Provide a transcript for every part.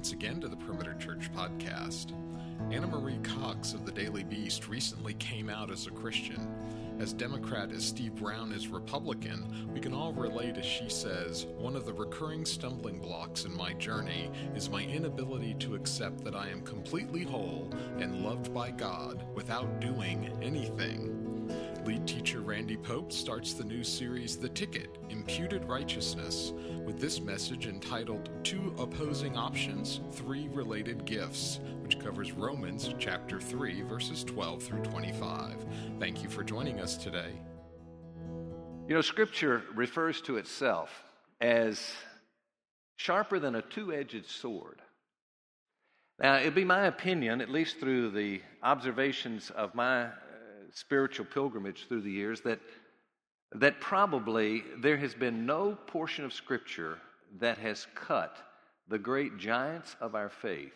once again to the Perimeter Church podcast. Ana Marie Cox of the Daily Beast recently came out as a Christian. As Democrat as Steve Brown is Republican, we can all relate as she says, One of the recurring stumbling blocks in my journey is my inability to accept that I am completely whole and loved by God without doing anything. Lead teacher Randy Pope starts the new series The Ticket Imputed Righteousness with this message entitled Two Opposing Options, Three Related Gifts, which covers Romans chapter 3, verses 12 through 25. Thank you for joining us today. You know, Scripture refers to itself as sharper than a two edged sword. Now, it'd be my opinion, at least through the observations of my spiritual pilgrimage through the years that, that probably there has been no portion of Scripture that has cut the great giants of our faith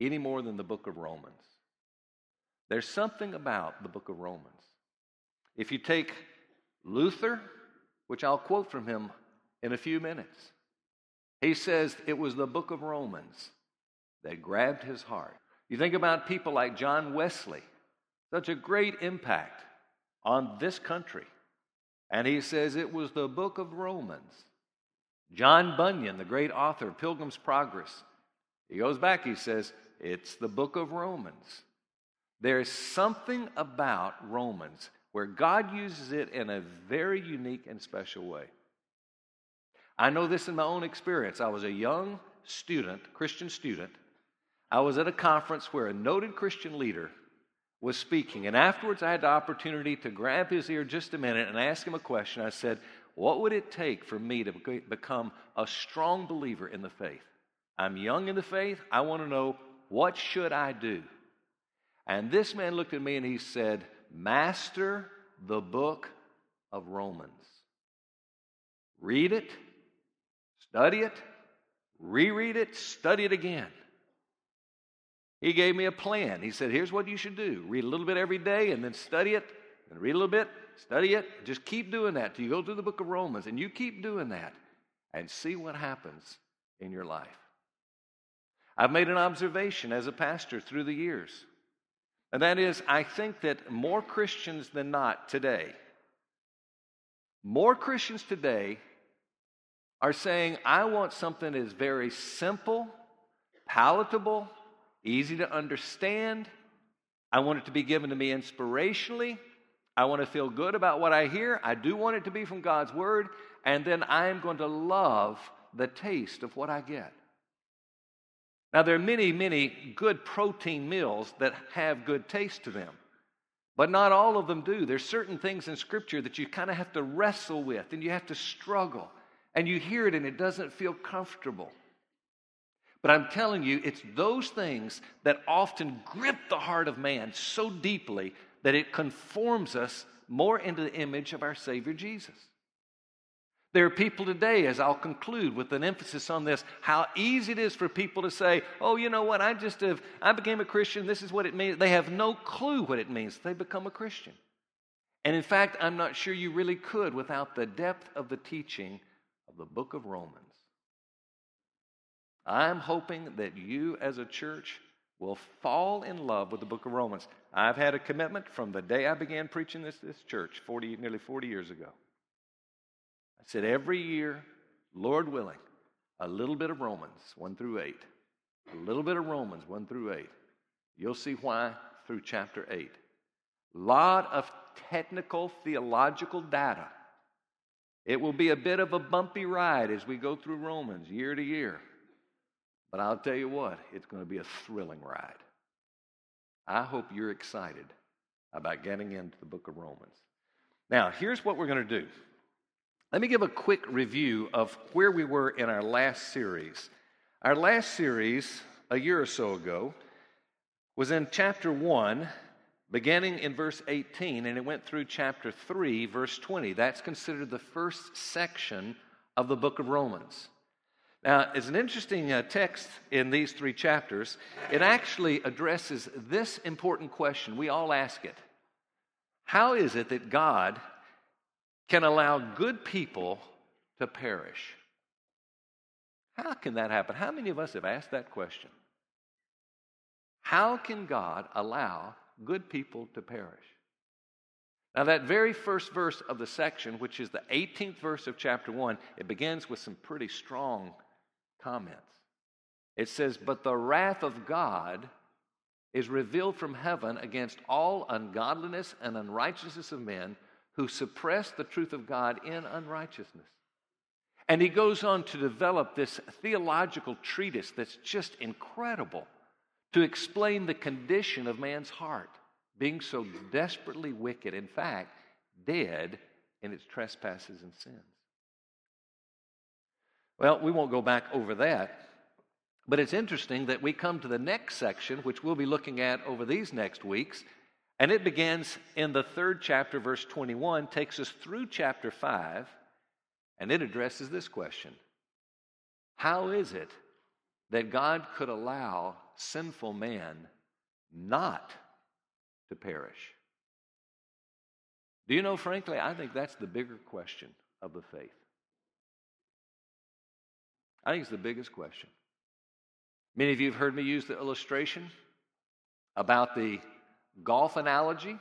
any more than the book of Romans. There's something about the book of Romans. If you take Luther, which I'll quote from him in a few minutes, he says it was the book of Romans that grabbed his heart. You think about people like John Wesley, such a great impact on this country. And he says it was the book of Romans. John Bunyan, the great author, of Pilgrim's Progress, he goes back, he says, it's the book of Romans. There's something about Romans where God uses it in a very unique and special way. I know this in my own experience. I was a young student, Christian student. I was at a conference where a noted Christian leader was speaking. And afterwards, I had the opportunity to grab his ear just a minute and ask him a question. I said, What would it take for me to become a strong believer in the faith? I'm young in the faith. I want to know what should I do? And this man looked at me and he said, Master the book of Romans. Read it, study it, reread it, study it again. He gave me a plan. He said, Here's what you should do read a little bit every day and then study it, and read a little bit, study it. Just keep doing that till you go through the book of Romans, and you keep doing that and see what happens in your life. I've made an observation as a pastor through the years, and that is, I think that more Christians than not today, more Christians today are saying, I want something that is very simple, palatable, easy to understand. I want it to be given to me inspirationally. I want to feel good about what I hear. I do want it to be from God's Word. And then I am going to love the taste of what I get. Now, there are many, many good protein meals that have good taste to them, but not all of them do. There's certain things in Scripture that you kind of have to wrestle with and you have to struggle. And you hear it and it doesn't feel comfortable. But I'm telling you, it's those things that often grip the heart of man so deeply that it conforms us more into the image of our Savior Jesus. There are people today, as I'll conclude with an emphasis on this, how easy it is for people to say, Oh, you know what? I just have, I became a Christian. This is what it means. They have no clue what it means. They become a Christian. And in fact, I'm not sure you really could without the depth of the teaching of the book of Romans. I'm hoping that you as a church will fall in love with the book of Romans. I've had a commitment from the day I began preaching this, this church 40, nearly 40 years ago. I said every year, Lord willing, a little bit of Romans 1 through 8. A little bit of Romans 1 through 8. You'll see why through chapter 8. Lot of technical theological data. It will be a bit of a bumpy ride as we go through Romans year to year. But I'll tell you what, it's going to be a thrilling ride. I hope you're excited about getting into the book of Romans. Now, here's what we're going to do. Let me give a quick review of where we were in our last series. Our last series, a year or so ago, was in chapter 1, beginning in verse 18, and it went through chapter 3, verse 20. That's considered the first section of the book of Romans. Now, it's an interesting uh, text in these three chapters. It actually addresses this important question. We all ask it How is it that God can allow good people to perish? How can that happen? How many of us have asked that question? How can God allow good people to perish? Now, that very first verse of the section, which is the 18th verse of chapter 1, it begins with some pretty strong comments. It says, But the wrath of God is revealed from heaven against all ungodliness and unrighteousness of men who suppress the truth of God in unrighteousness. And he goes on to develop this theological treatise that's just incredible to explain the condition of man's heart, being so desperately wicked, in fact, dead in its trespasses and sins. Well, we won't go back over that. But it's interesting that we come to the next section, which we'll be looking at over these next weeks, and it begins in the third chapter, verse 21, takes us through chapter 5, and it addresses this question How is it that God could allow sinful man not to perish? Do you know, frankly, I think that's the bigger question of the faith. I think it's the biggest question. Many of you have heard me use the illustration about the golf analogy.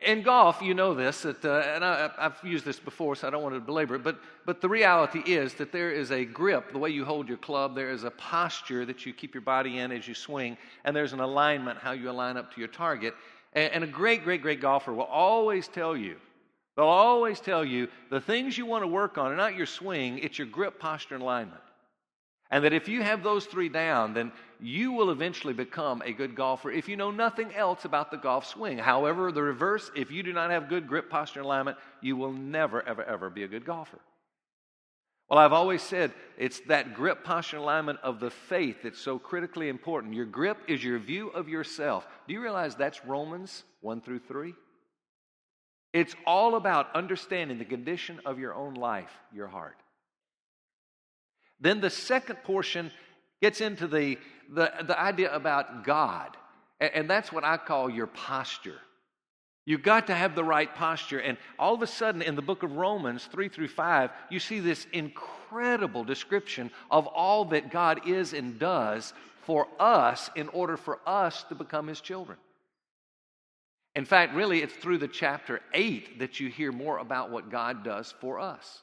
In golf, you know this, that, uh, and I, have used this before, so I don't want to belabor it, but, but the reality is that there is a grip, the way you hold your club, there is a posture that you keep your body in as you swing, and there's an alignment, how you align up to your target. And, and a great, great, great golfer will always tell you, they'll always tell you the things you want to work on are not your swing, it's your grip, posture, and alignment. And that if you have those three down, then you will eventually become a good golfer if you know nothing else about the golf swing. However, the reverse, if you do not have good grip, posture, and alignment, you will never, ever, ever be a good golfer. Well, I've always said it's that grip, posture, and alignment of the faith that's so critically important. Your grip is your view of yourself. Do you realize that's Romans 1 through 3? It's all about understanding the condition of your own life, your heart. Then the second portion gets into the, the, the idea about God. And, and that's what I call your posture. You've got to have the right posture. And all of a sudden, in the book of Romans 3 through 5, you see this incredible description of all that God is and does for us in order for us to become His children. In fact, really, it's through the chapter 8 that you hear more about what God does for us.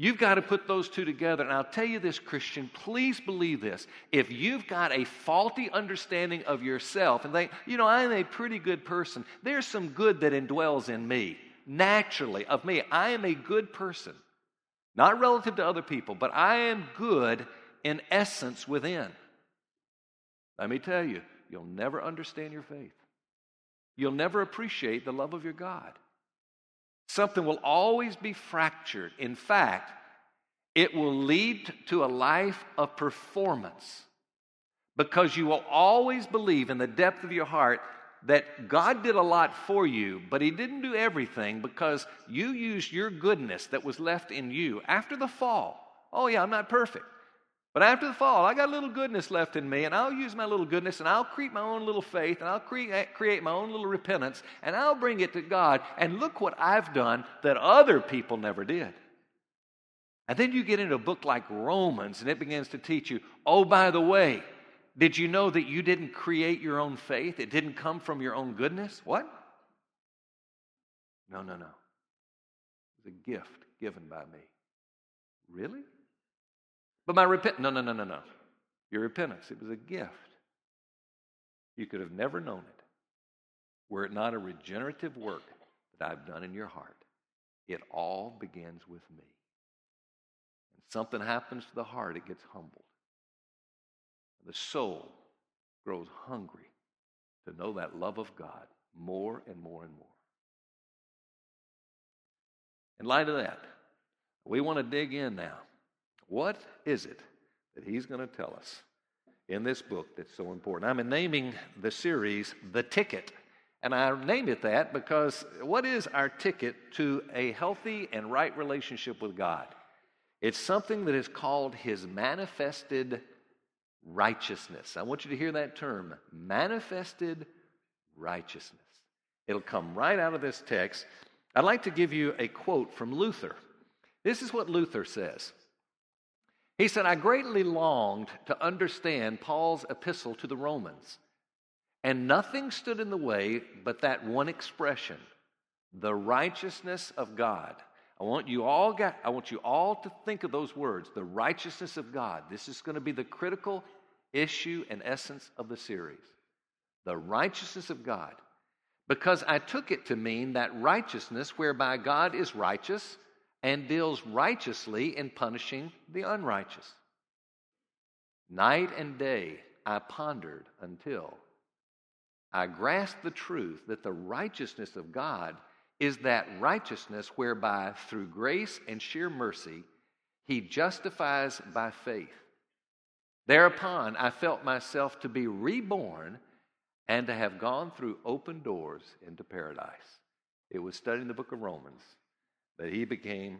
You've got to put those two together. And I'll tell you this, Christian, please believe this. If you've got a faulty understanding of yourself and think, you know, I'm a pretty good person, there's some good that indwells in me, naturally, of me. I am a good person, not relative to other people, but I am good in essence within. Let me tell you, you'll never understand your faith. You'll never appreciate the love of your God. Something will always be fractured. In fact, it will lead to a life of performance because you will always believe in the depth of your heart that God did a lot for you, but He didn't do everything because you used your goodness that was left in you after the fall. Oh, yeah, I'm not perfect. But after the fall, I got a little goodness left in me, and I'll use my little goodness, and I'll create my own little faith, and I'll create, create my own little repentance, and I'll bring it to God. And look what I've done that other people never did. And then you get into a book like Romans, and it begins to teach you oh, by the way, did you know that you didn't create your own faith? It didn't come from your own goodness? What? No, no, no. It was a gift given by me. Really? But my repent no, no, no, no, no. Your repentance, it was a gift. You could have never known it were it not a regenerative work that I've done in your heart. It all begins with me. And something happens to the heart, it gets humbled. The soul grows hungry to know that love of God more and more and more. In light of that, we want to dig in now what is it that he's going to tell us in this book that's so important? I'm naming the series The Ticket. And I named it that because what is our ticket to a healthy and right relationship with God? It's something that is called His manifested righteousness. I want you to hear that term manifested righteousness. It'll come right out of this text. I'd like to give you a quote from Luther. This is what Luther says He said, I greatly longed to understand Paul's epistle to the Romans, and nothing stood in the way but that one expression the righteousness of God. I want you all got, I want you all to think of those words, the righteousness of God. This is going to be the critical issue and essence of the series. The righteousness of God. Because I took it to mean that righteousness whereby God is righteous and deals righteously in punishing the unrighteous. Night and day I pondered until I grasped the truth that the righteousness of God is that righteousness whereby, through grace and sheer mercy, he justifies by faith. Thereupon, I felt myself to be reborn and to have gone through open doors into paradise. It was studying the book of Romans that he became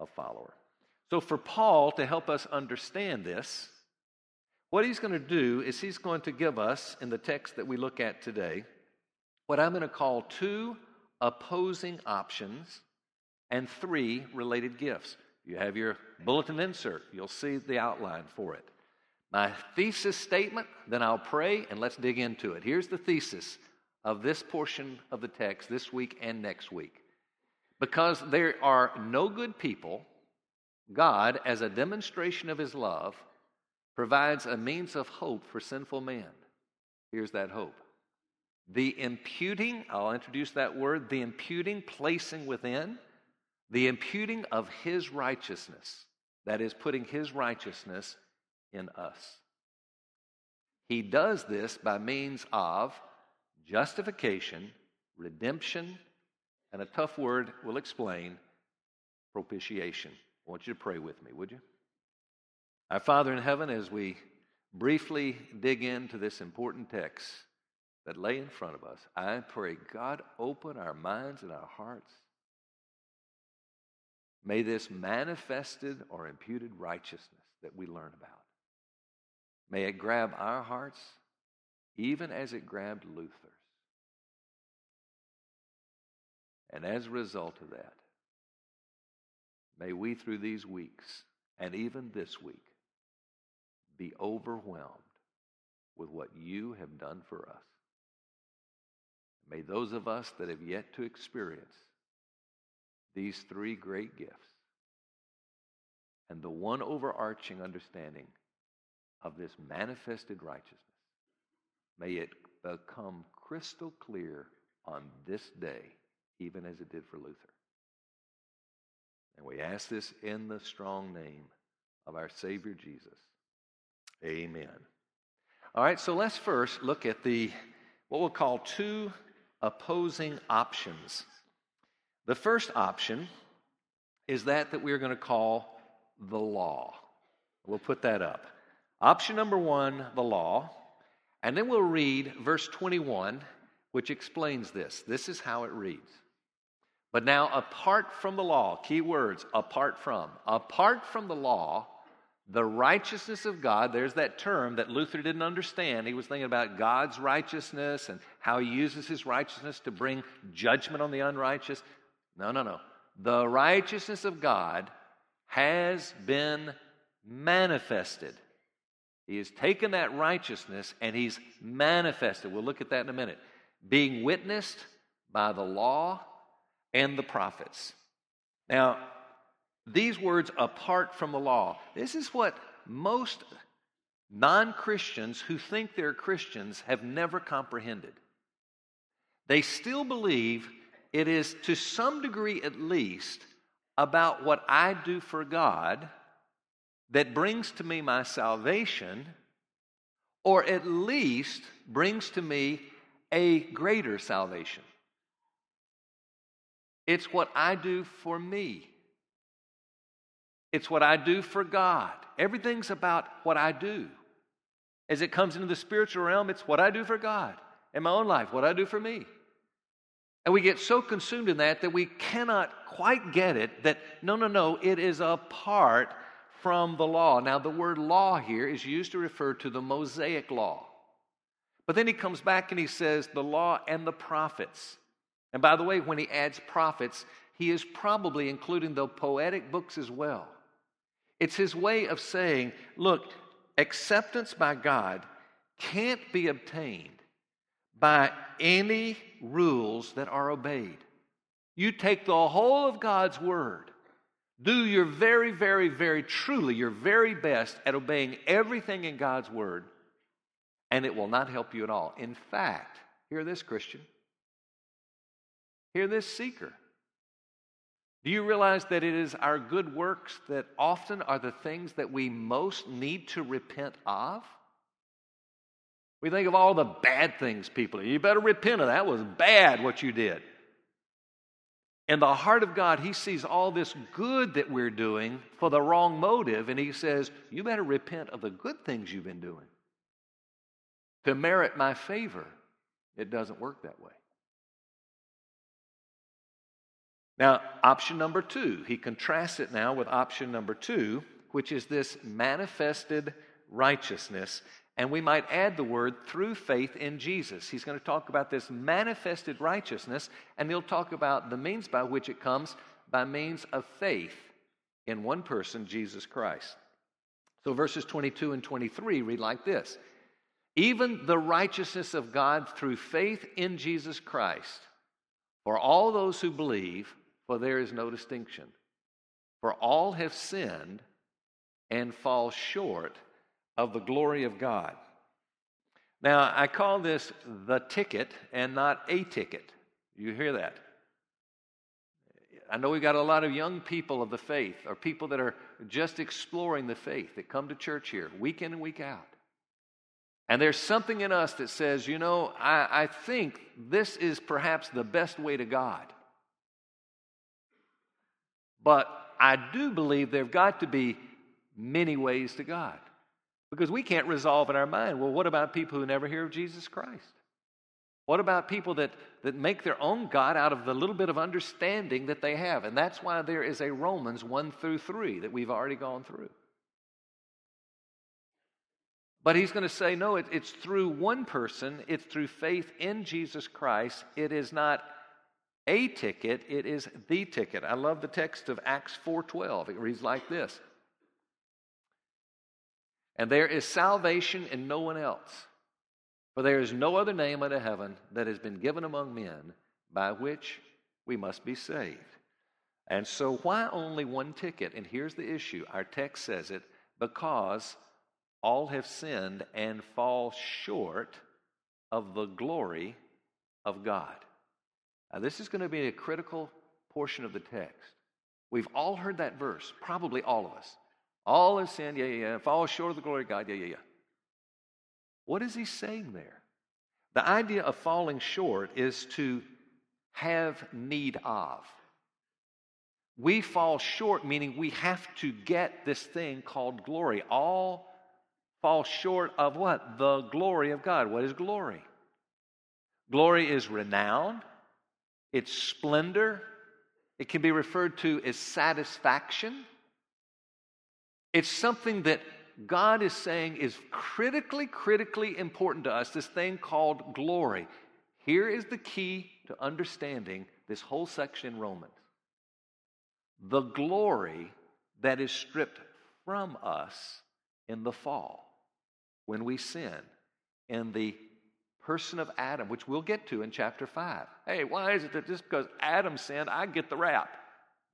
a follower. So, for Paul to help us understand this, what he's going to do is he's going to give us, in the text that we look at today, what I'm going to call two opposing options and three related gifts. You have your bulletin insert, you'll see the outline for it. My thesis statement, then I'll pray and let's dig into it. Here's the thesis of this portion of the text this week and next week. Because there are no good people, God, as a demonstration of his love, provides a means of hope for sinful man. Here's that hope the imputing, I'll introduce that word, the imputing, placing within, the imputing of his righteousness. That is, putting his righteousness in us. He does this by means of justification, redemption, and a tough word we'll explain propitiation. I want you to pray with me, would you? Our Father in heaven, as we briefly dig into this important text that lay in front of us, I pray, God, open our minds and our hearts. May this manifested or imputed righteousness that we learn about, may it grab our hearts even as it grabbed Luther's. And as a result of that, may we through these weeks and even this week be overwhelmed with what you have done for us. May those of us that have yet to experience these three great gifts and the one overarching understanding of this manifested righteousness, may it become crystal clear on this day even as it did for Luther. And we ask this in the strong name of our Savior Jesus. Amen. All right, so let's first look at the what we'll call two opposing options. The first option is that that we're going to call the law. We'll put that up. Option number 1, the law. And then we'll read verse 21 which explains this. This is how it reads. But now, apart from the law, key words, apart from, apart from the law, the righteousness of God, there's that term that Luther didn't understand. He was thinking about God's righteousness and how he uses his righteousness to bring judgment on the unrighteous. No, no, no. The righteousness of God has been manifested. He has taken that righteousness and he's manifested. We'll look at that in a minute. Being witnessed by the law and the prophets. Now, these words apart from the law, this is what most non Christians who think they're Christians have never comprehended. They still believe it is, to some degree at least, about what I do for God that brings to me my salvation, or at least brings to me a greater salvation. It's what I do for me. It's what I do for God. Everything's about what I do. As it comes into the spiritual realm, it's what I do for God in my own life, what I do for me. And we get so consumed in that that we cannot quite get it that no, no, no, it is apart from the law. Now, the word law here is used to refer to the Mosaic law. But then he comes back and he says the law and the prophets. And by the way, when he adds prophets, he is probably including the poetic books as well. It's his way of saying, look, acceptance by God can't be obtained by any rules that are obeyed. You take the whole of God's word, do your very, very, very truly, your very best at obeying everything in God's word, and it will not help you at all. In fact, hear this, Christian. Hear this, seeker. Do you realize that it is our good works that often are the things that we most need to repent of? We think of all the bad things people do. You better repent of that. that was bad what you did. In the heart of God, He sees all this good that we're doing for the wrong motive, and He says, You better repent of the good things you've been doing. To merit my favor, it doesn't work that way. Now, option number two, he contrasts it now with option number two, which is this manifested righteousness. And we might add the word through faith in Jesus. He's going to talk about this manifested righteousness, and he'll talk about the means by which it comes by means of faith in one person, Jesus Christ. So verses 22 and 23 read like this Even the righteousness of God through faith in Jesus Christ for all those who believe for there is no distinction. For all have sinned and fall short of the glory of God. Now, I call this the ticket and not a ticket. You hear that? I know we've got a lot of young people of the faith or people that are just exploring the faith that come to church here week in and week out. And there's something in us that says, you know, I, I think this is perhaps the best way to God. But I do believe there have got to be many ways to God. Because we can't resolve in our mind, well, what about people who never hear of Jesus Christ? What about people that, that make their own God out of the little bit of understanding that they have? And that's why there is a Romans 1 through 3 that we've already gone through. But he's going to say, no, it, it's through one person, it's through faith in Jesus Christ. It is not a ticket, it is the ticket. I love the text of Acts 4:12. It reads like this. And there is salvation in no one else. For there is no other name under heaven that has been given among men by which we must be saved. And so, why only one ticket? And here's the issue our text says it because all have sinned and fall short of the glory of God. Now, this is going to be a critical portion of the text. We've all heard that verse, probably all of us. All have sinned, yeah, yeah, yeah. Fall short of the glory of God, yeah, yeah, yeah. What is he saying there? The idea of falling short is to have need of. We fall short, meaning we have to get this thing called glory. All fall short of what? The glory of God. What is glory? Glory is renown, its splendor. It can be referred to as satisfaction. It's something that God is saying is critically, critically important to us, this thing called glory. Here is the key to understanding this whole section in Romans the glory that is stripped from us in the fall when we sin, and the person of Adam, which we'll get to in chapter 5. Hey, why is it that just because Adam sinned, I get the rap?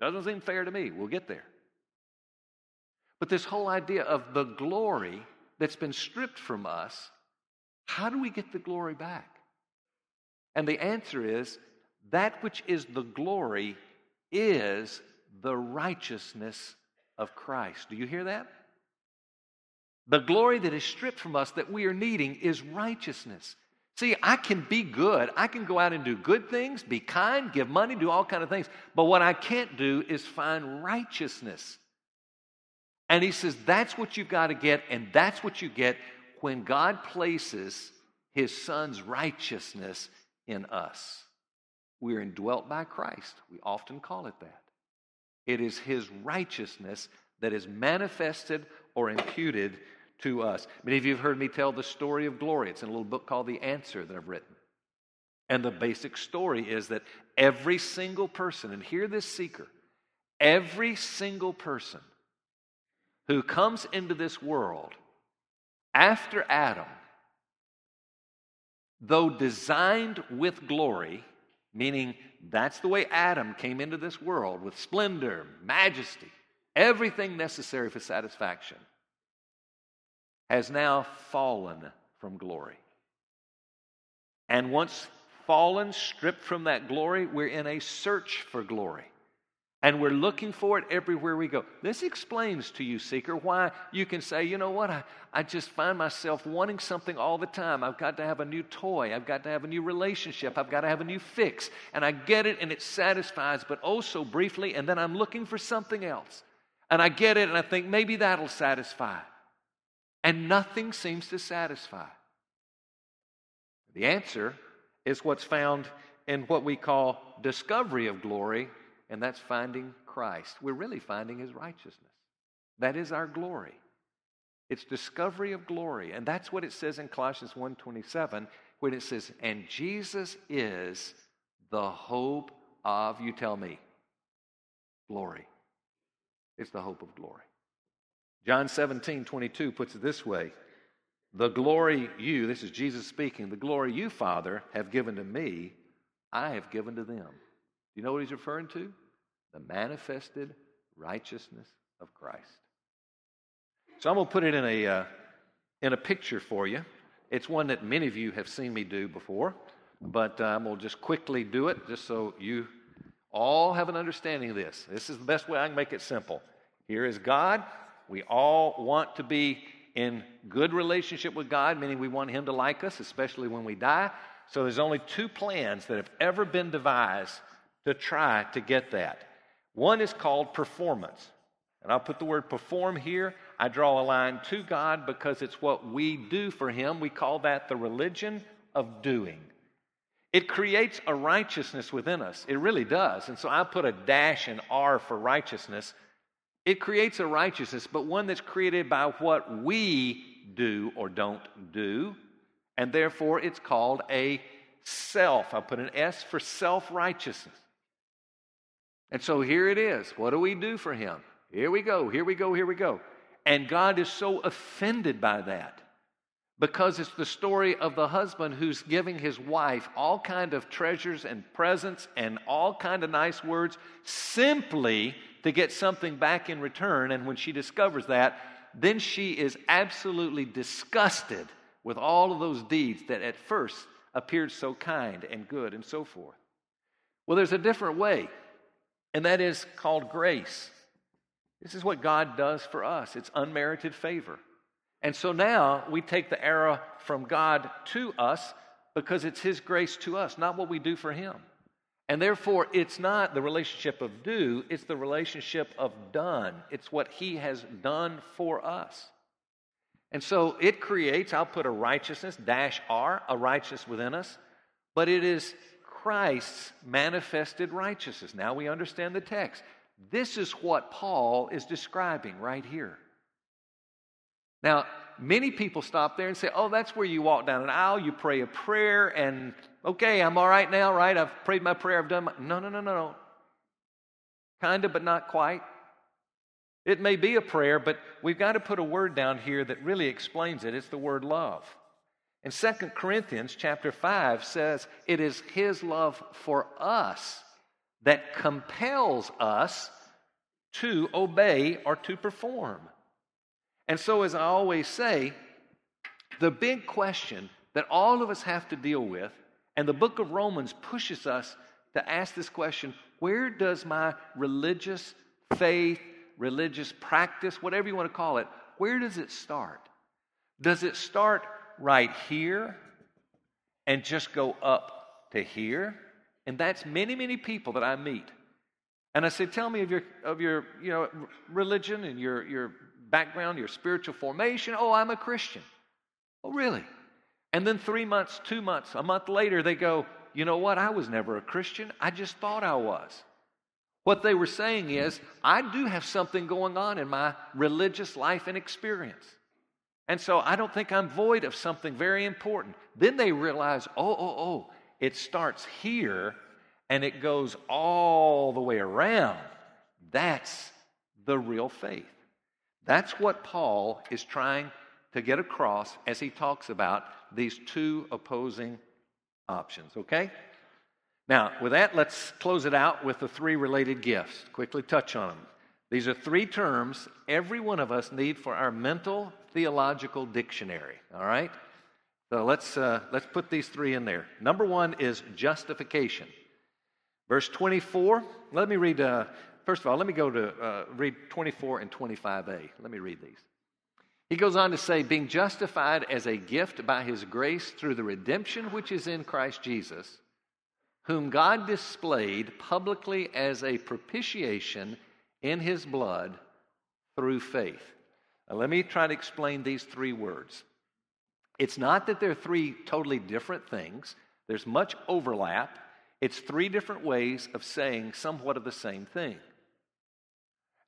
Doesn't seem fair to me. We'll get there. But this whole idea of the glory that's been stripped from us, how do we get the glory back? And the answer is that which is the glory is the righteousness of Christ. Do you hear that? The glory that is stripped from us that we are needing is righteousness. See, I can be good. I can go out and do good things, be kind, give money, do all kind of things. But what I can't do is find righteousness. And he says that's what you've got to get, and that's what you get when God places his son's righteousness in us. We're indwelt by Christ. We often call it that. It is his righteousness that is manifested or imputed to us. Many of you have heard me tell the story of glory. It's in a little book called The Answer that I've written. And the basic story is that every single person, and hear this seeker, every single person who comes into this world after Adam, though designed with glory, meaning that's the way Adam came into this world with splendor, majesty, everything necessary for satisfaction, has now fallen from glory. And once fallen, stripped from that glory, we're in a search for glory. And we're looking for it everywhere we go. This explains to you, seeker, why you can say, you know what, I, I just find myself wanting something all the time. I've got to have a new toy. I've got to have a new relationship. I've got to have a new fix. And I get it and it satisfies, but oh so briefly. And then I'm looking for something else. And I get it and I think maybe that'll satisfy. And nothing seems to satisfy. The answer is what's found in what we call discovery of glory and that's finding Christ. We're really finding his righteousness. That is our glory. It's discovery of glory. And that's what it says in Colossians 1:27 when it says, "And Jesus is the hope of you tell me glory." It's the hope of glory. John 17, 22 puts it this way The glory you, this is Jesus speaking, the glory you, Father, have given to me, I have given to them Do you know what he's referring to? The manifested righteousness of Christ. So I'm going to put it in a, uh, in a picture for you. It's one that many of you have seen me do before, but uh, I'm going to just quickly do it just so you all have an understanding of this. This is the best way I can make it simple. Here is God. We all want to be in good relationship with God, meaning we want Him to like us, especially when we die. So there's only two plans that have ever been devised to try to get that. One is called performance. And I'll put the word perform here. I draw a line to God because it's what we do for Him. We call that the religion of doing. It creates a righteousness within us. It really does. And so I put a dash and R for righteousness. It creates a righteousness, but one that's created by what we do or don't do. And therefore, it's called a self. I'll put an S for self righteousness. And so here it is. What do we do for him? Here we go, here we go, here we go. And God is so offended by that because it's the story of the husband who's giving his wife all kind of treasures and presents and all kind of nice words simply to get something back in return and when she discovers that then she is absolutely disgusted with all of those deeds that at first appeared so kind and good and so forth well there's a different way and that is called grace. This is what God does for us it's unmerited favor. And so now we take the arrow from God to us because it's His grace to us, not what we do for Him. And therefore, it's not the relationship of do, it's the relationship of done. It's what He has done for us. And so it creates, I'll put a righteousness, dash R, a righteousness within us, but it is Christ's manifested righteousness. Now we understand the text. This is what Paul is describing right here. Now, many people stop there and say, Oh, that's where you walk down an aisle, you pray a prayer, and okay, I'm all right now, right? I've prayed my prayer, I've done my. No, no, no, no, no. Kind of, but not quite. It may be a prayer, but we've got to put a word down here that really explains it. It's the word love. And 2 Corinthians chapter 5 says it is his love for us that compels us to obey or to perform. And so, as I always say, the big question that all of us have to deal with, and the book of Romans pushes us to ask this question where does my religious faith, religious practice, whatever you want to call it, where does it start? Does it start right here and just go up to here. And that's many, many people that I meet. And I say, tell me of your, of your you know, religion and your, your background, your spiritual formation. Oh, I'm a Christian. Oh, really? And then three months, two months, a month later, they go, you know what? I was never a Christian. I just thought I was. What they were saying is, I do have something going on in my religious life and experience. And so I don't think I'm void of something very important. Then they realize, oh, oh, oh, it starts here and it goes all the way around. That's the real faith. That's what Paul is trying to get across as he talks about these two opposing options, okay? Now, with that, let's close it out with the three related gifts. Quickly touch on them. These are three terms every one of us need for our mental theological dictionary, all right? So let's, uh, let's put these three in there. Number one is justification. Verse 24, let me read, uh, first of all, let me go to uh, read 24 and 25a. Let me read these. He goes on to say, being justified as a gift by his grace through the redemption which is in Christ Jesus, whom God displayed publicly as a propitiation in his blood through faith. Now, let me try to explain these three words. It's not that they're three totally different things, there's much overlap. It's three different ways of saying somewhat of the same thing.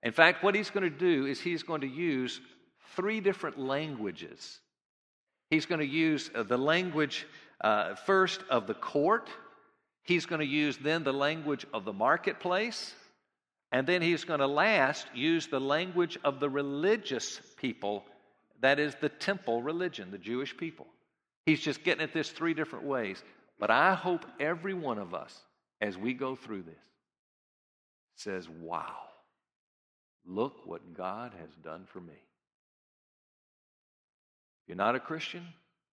In fact, what he's going to do is he's going to use three different languages. He's going to use uh, the language uh, first of the court, he's going to use then the language of the marketplace, and then he's going to last use the language of the religious people, that is the temple religion, the Jewish people. He's just getting at this three different ways. But I hope every one of us, as we go through this, says, Wow, look what God has done for me. You're not a Christian,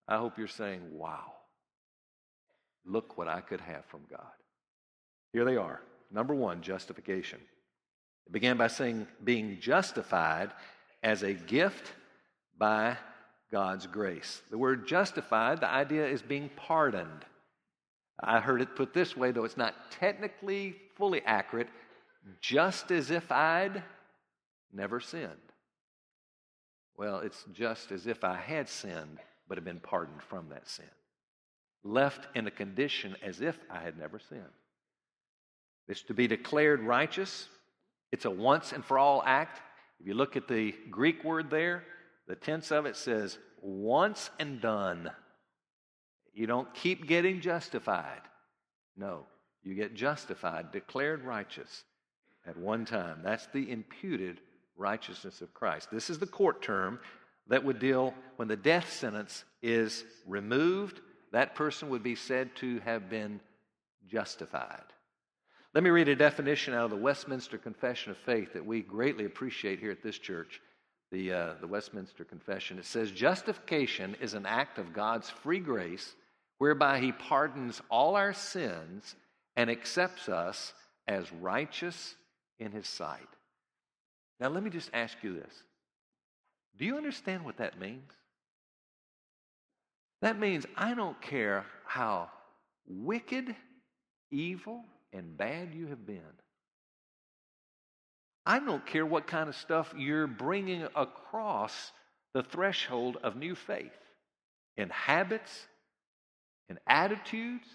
I hope you're saying, Wow, look what I could have from God. Here they are. Number one, justification. It began by saying being justified as a gift by God's grace. The word justified, the idea is being pardoned. I heard it put this way, though it's not technically fully accurate, just as if I'd never sinned. Well, it's just as if I had sinned, but had been pardoned from that sin. Left in a condition as if I had never sinned. It's to be declared righteous it's a once and for all act. If you look at the Greek word there, the tense of it says once and done. You don't keep getting justified. No, you get justified, declared righteous at one time. That's the imputed righteousness of Christ. This is the court term that would deal when the death sentence is removed, that person would be said to have been justified. Let me read a definition out of the Westminster Confession of Faith that we greatly appreciate here at this church, the, uh, the Westminster Confession. It says, Justification is an act of God's free grace whereby he pardons all our sins and accepts us as righteous in his sight. Now, let me just ask you this Do you understand what that means? That means I don't care how wicked, evil, and bad you have been. I don't care what kind of stuff you're bringing across the threshold of new faith in habits, in attitudes.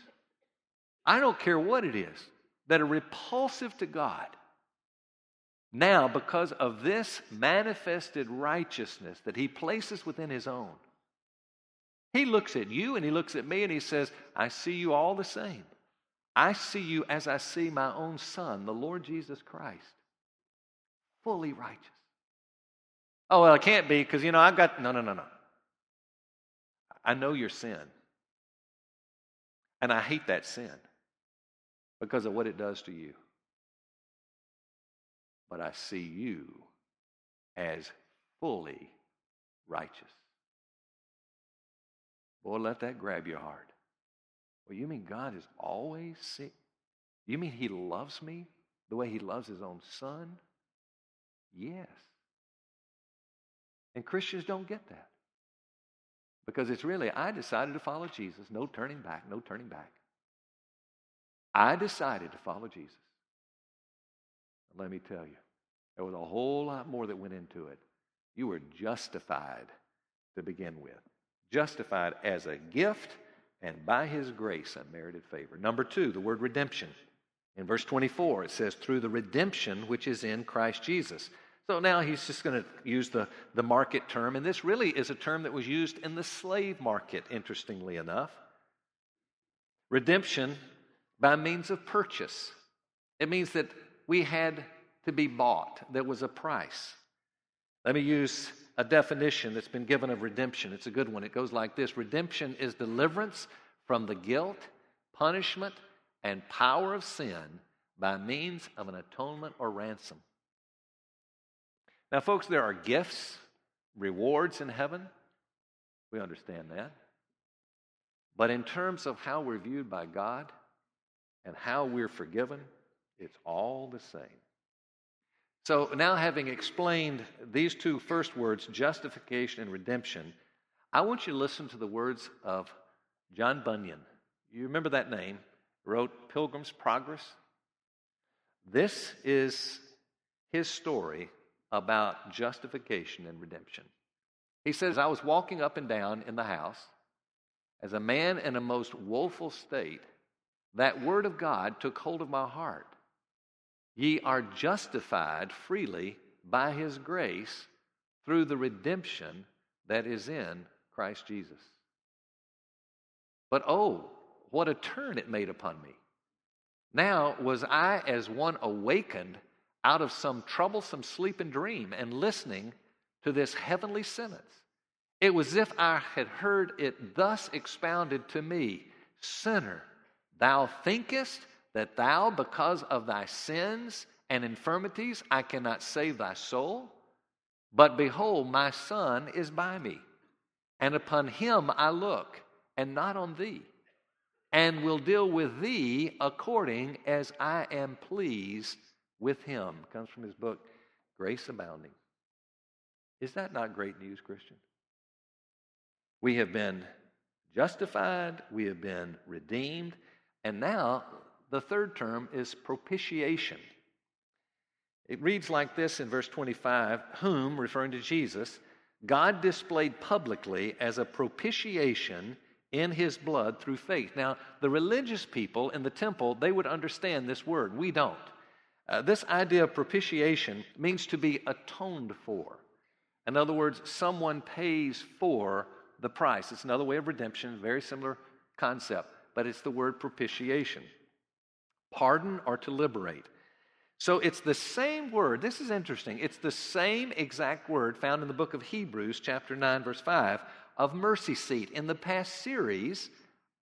I don't care what it is that are repulsive to God. Now, because of this manifested righteousness that He places within His own, He looks at you and He looks at me and He says, I see you all the same. I see you as I see my own son, the Lord Jesus Christ, fully righteous. Oh, well, it can't be because, you know, I've got. No, no, no, no. I know your sin. And I hate that sin because of what it does to you. But I see you as fully righteous. Boy, let that grab your heart. Well, you mean God is always sick? You mean He loves me the way He loves His own Son? Yes. And Christians don't get that. Because it's really, I decided to follow Jesus. No turning back, no turning back. I decided to follow Jesus. Let me tell you, there was a whole lot more that went into it. You were justified to begin with, justified as a gift and by his grace unmerited favor. Number two, the word redemption. In verse 24, it says, through the redemption which is in Christ Jesus. So now he's just going to use the, the market term, and this really is a term that was used in the slave market, interestingly enough. Redemption by means of purchase. It means that we had to be bought, there was a price. Let me use a definition that's been given of redemption. It's a good one. It goes like this Redemption is deliverance from the guilt, punishment, and power of sin by means of an atonement or ransom. Now, folks, there are gifts, rewards in heaven. We understand that. But in terms of how we're viewed by God and how we're forgiven, it's all the same. So, now having explained these two first words, justification and redemption, I want you to listen to the words of John Bunyan. You remember that name? Wrote Pilgrim's Progress. This is his story about justification and redemption. He says, I was walking up and down in the house as a man in a most woeful state. That word of God took hold of my heart. Ye are justified freely by his grace through the redemption that is in Christ Jesus. But oh, what a turn it made upon me. Now was I as one awakened out of some troublesome sleep and dream and listening to this heavenly sentence. It was as if I had heard it thus expounded to me Sinner, thou thinkest that thou, because of thy sins and infirmities, I cannot save thy soul? But behold, my Son is by me, and upon him I look, and not on thee, and will deal with thee according as I am pleased with him. Comes from his book, Grace Abounding. Is that not great news, Christian? We have been justified, we have been redeemed, and now the third term is propitiation. It reads like this in verse 25 Whom, referring to Jesus, God displayed publicly as a propitiation in his blood through faith. Now, the religious people in the temple, they would understand this word. We don't. Uh, this idea of propitiation means to be atoned for. In other words, someone pays for the price. It's another way of redemption, very similar concept, but it's the word propitiation pardon or to liberate. So it's the same word. This is interesting. It's the same exact word found in the book of Hebrews, chapter 9, verse 5, of mercy seat. In the past series,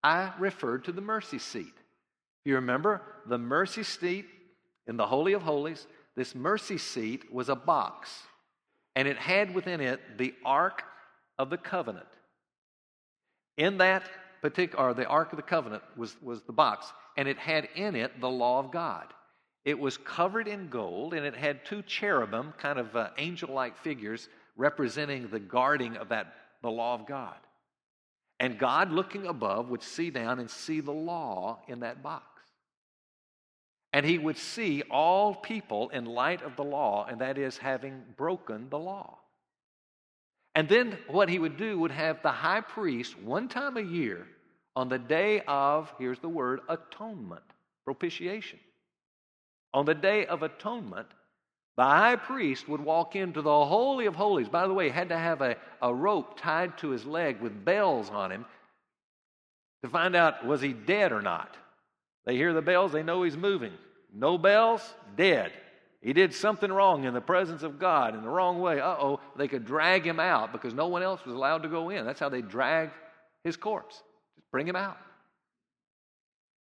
I referred to the mercy seat. You remember the mercy seat in the Holy of Holies? This mercy seat was a box, and it had within it the Ark of the Covenant. In that particular, or the Ark of the Covenant was, was the box and it had in it the law of God. It was covered in gold, and it had two cherubim, kind of uh, angel like figures, representing the guarding of that, the law of God. And God, looking above, would see down and see the law in that box. And he would see all people in light of the law, and that is having broken the law. And then what he would do would have the high priest one time a year on the day of, here's the word, atonement, propitiation. On the day of atonement, the high priest would walk into the Holy of Holies. By the way, he had to have a, a rope tied to his leg with bells on him to find out was he dead or not. They hear the bells, they know he's moving. No bells, dead. He did something wrong in the presence of God in the wrong way. Uh oh, they could drag him out because no one else was allowed to go in. That's how they drag his corpse. Bring him out.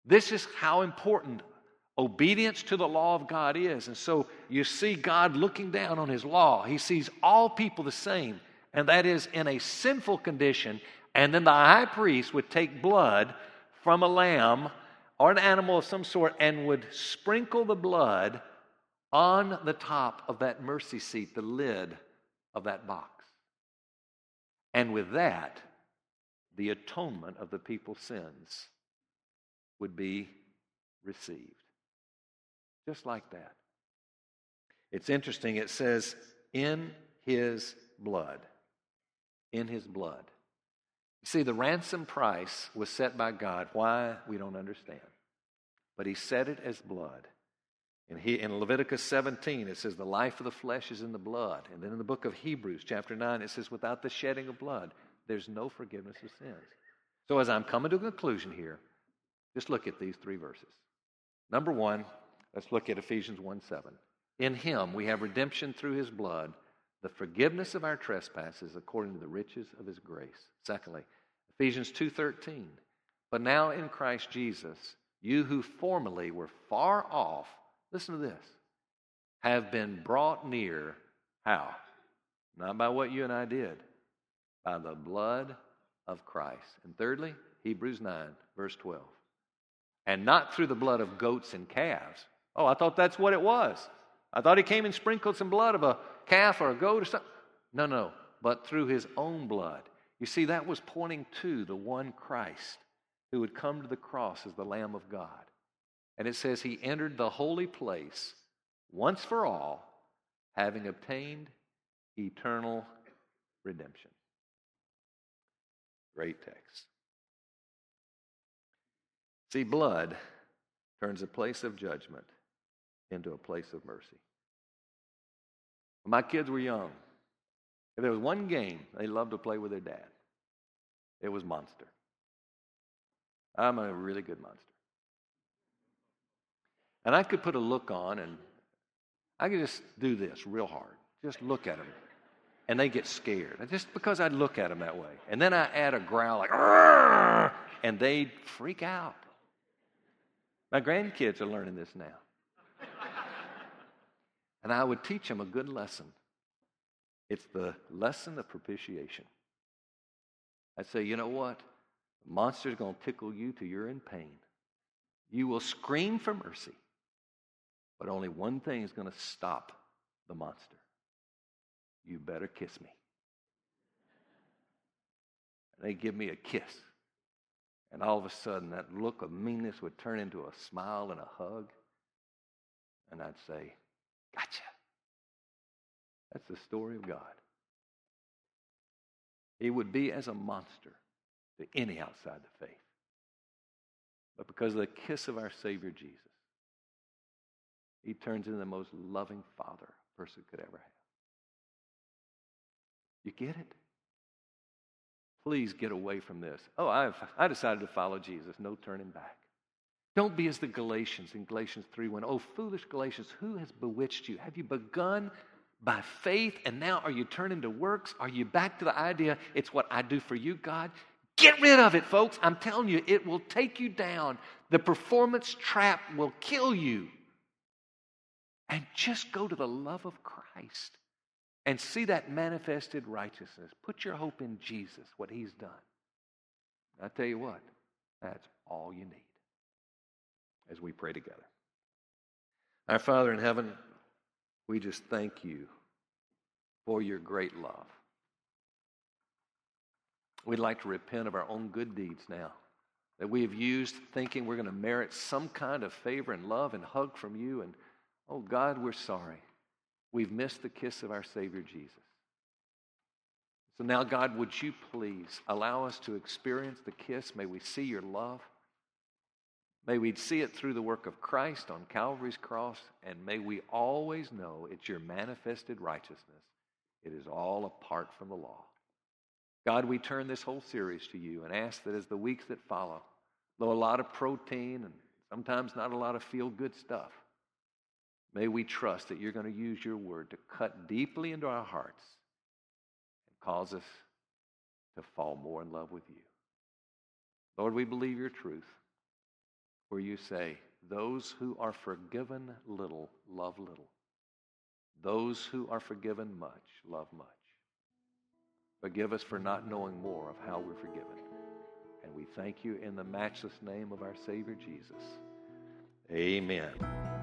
This is how important obedience to the law of God is. And so you see God looking down on his law. He sees all people the same, and that is in a sinful condition. And then the high priest would take blood from a lamb or an animal of some sort and would sprinkle the blood on the top of that mercy seat, the lid of that box. And with that, the atonement of the people's sins would be received. Just like that. It's interesting, it says, in his blood. In his blood. You see, the ransom price was set by God. Why? We don't understand. But he set it as blood. And he, in Leviticus 17, it says, The life of the flesh is in the blood. And then in the book of Hebrews, chapter 9, it says, Without the shedding of blood, there's no forgiveness of sins. So, as I'm coming to a conclusion here, just look at these three verses. Number one, let's look at Ephesians 1 7. In him we have redemption through his blood, the forgiveness of our trespasses according to the riches of his grace. Secondly, Ephesians 2:13. But now in Christ Jesus, you who formerly were far off, listen to this, have been brought near how? Not by what you and I did, by the blood of Christ. And thirdly, Hebrews 9, verse 12. And not through the blood of goats and calves. Oh, I thought that's what it was. I thought he came and sprinkled some blood of a calf or a goat or something. No, no, but through his own blood. You see, that was pointing to the one Christ who would come to the cross as the Lamb of God. And it says he entered the holy place once for all, having obtained eternal redemption. Great text. See, blood turns a place of judgment into a place of mercy. When my kids were young, if there was one game they loved to play with their dad, it was Monster. I'm a really good monster. And I could put a look on and I could just do this real hard. Just look at them. And they get scared. Just because I'd look at them that way. And then I add a growl like, and they freak out. My grandkids are learning this now. and I would teach them a good lesson. It's the lesson of propitiation. I'd say, you know what? The monster's going to tickle you till you're in pain. You will scream for mercy, but only one thing is going to stop the monster. You better kiss me. And they give me a kiss. And all of a sudden, that look of meanness would turn into a smile and a hug. And I'd say, Gotcha. That's the story of God. He would be as a monster to any outside the faith. But because of the kiss of our Savior Jesus, he turns into the most loving father a person could ever have. You get it? Please get away from this. Oh, I've, I decided to follow Jesus. No turning back. Don't be as the Galatians in Galatians 3 1. Oh, foolish Galatians, who has bewitched you? Have you begun by faith and now are you turning to works? Are you back to the idea it's what I do for you, God? Get rid of it, folks. I'm telling you, it will take you down. The performance trap will kill you. And just go to the love of Christ and see that manifested righteousness. Put your hope in Jesus, what he's done. I tell you what, that's all you need as we pray together. Our Father in heaven, we just thank you for your great love. We'd like to repent of our own good deeds now that we have used thinking we're going to merit some kind of favor and love and hug from you. And oh, God, we're sorry. We've missed the kiss of our Savior Jesus. So now, God, would you please allow us to experience the kiss? May we see your love. May we see it through the work of Christ on Calvary's cross, and may we always know it's your manifested righteousness. It is all apart from the law. God, we turn this whole series to you and ask that as the weeks that follow, though a lot of protein and sometimes not a lot of feel good stuff, may we trust that you're going to use your word to cut deeply into our hearts and cause us to fall more in love with you. Lord, we believe your truth where you say, Those who are forgiven little love little. Those who are forgiven much love much. Forgive us for not knowing more of how we're forgiven. And we thank you in the matchless name of our Savior Jesus. Amen.